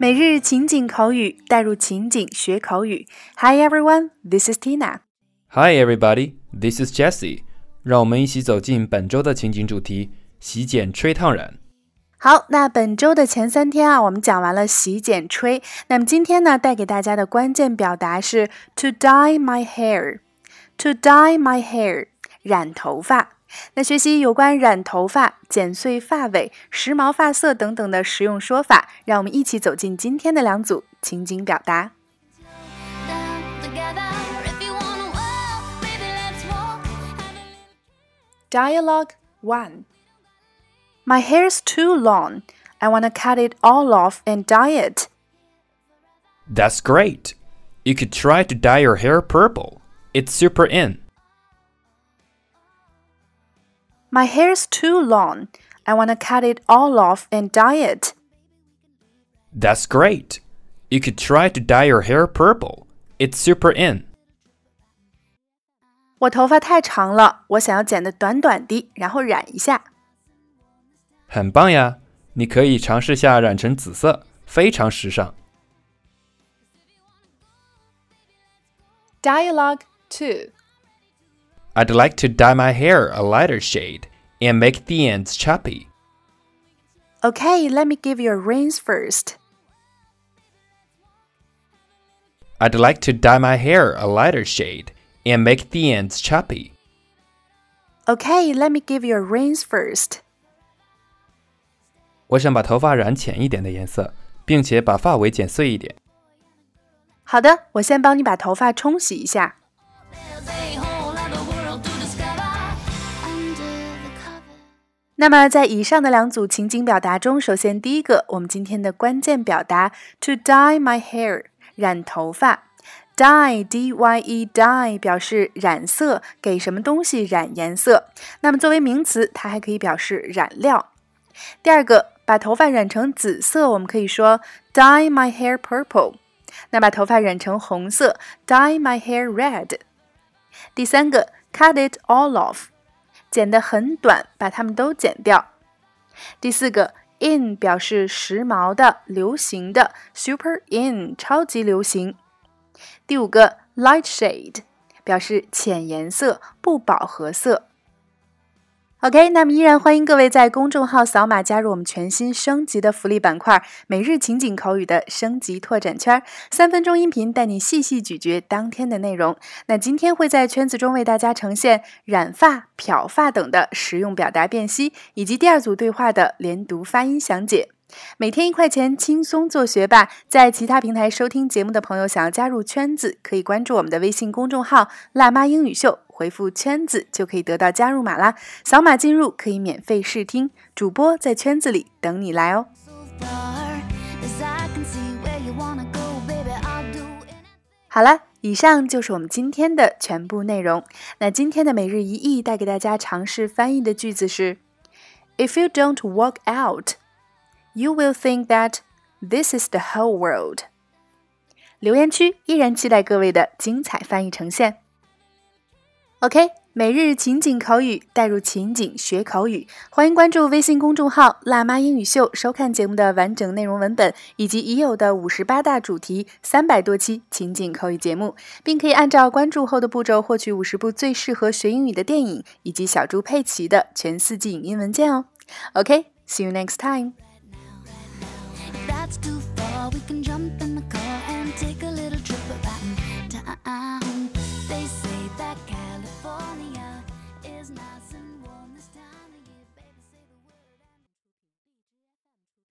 每日情景口语，带入情景学口语。Hi everyone, this is Tina. Hi everybody, this is Jessie. 让我们一起走进本周的情景主题：洗剪吹烫染。好，那本周的前三天啊，我们讲完了洗剪吹。那么今天呢，带给大家的关键表达是 to dye my hair. To dye my hair，染头发。那学习有关染头发、剪碎发尾、时髦发色等等的实用说法，让我们一起走进今天的两组情景表达。Dialogue one. My hair's too long. I want to cut it all off and dye it. That's great. You could try to dye your hair purple. It's super in. My hair's too long. I want to cut it all off and dye it. That's great. You could try to dye your hair purple. It's super in. 我头发太长了，我想要剪得短短的，然后染一下。很棒呀！你可以尝试下染成紫色，非常时尚。Dialogue two. I'd like to dye my hair a lighter shade and make the ends choppy. Okay, let me give you a rinse first. I'd like to dye my hair a lighter shade and make the ends choppy. Okay, let me give you a rinse first. 我想把头发染浅一点的颜色，并且把发尾剪碎一点。好的，我先帮你把头发冲洗一下。 那么，在以上的两组情景表达中，首先第一个，我们今天的关键表达 to dye my hair，染头发。dye d y e dye 表示染色，给什么东西染颜色。那么作为名词，它还可以表示染料。第二个，把头发染成紫色，我们可以说 dye my hair purple。那把头发染成红色，dye my hair red。第三个，cut it all off。剪得很短，把它们都剪掉。第四个，in 表示时髦的、流行的，super in 超级流行。第五个，light shade 表示浅颜色、不饱和色。OK，那么依然欢迎各位在公众号扫码加入我们全新升级的福利板块——每日情景口语的升级拓展圈，三分钟音频带你细细咀嚼当天的内容。那今天会在圈子中为大家呈现染发、漂发等的实用表达辨析，以及第二组对话的连读发音详解。每天一块钱，轻松做学霸。在其他平台收听节目的朋友，想要加入圈子，可以关注我们的微信公众号“辣妈英语秀”，回复“圈子”就可以得到加入码啦。扫码进入可以免费试听，主播在圈子里等你来哦。好了，以上就是我们今天的全部内容。那今天的每日一译带给大家尝试翻译的句子是：If you don't walk out。You will think that this is the whole world。留言区依然期待各位的精彩翻译呈现。OK，每日情景口语带入情景学口语，欢迎关注微信公众号“辣妈英语秀”，收看节目的完整内容文本以及已有的五十八大主题、三百多期情景口语节目，并可以按照关注后的步骤获取五十部最适合学英语的电影以及小猪佩奇的全四季影音文件哦。OK，see you next time。that's too far. We can jump in the car and take a little trip around town.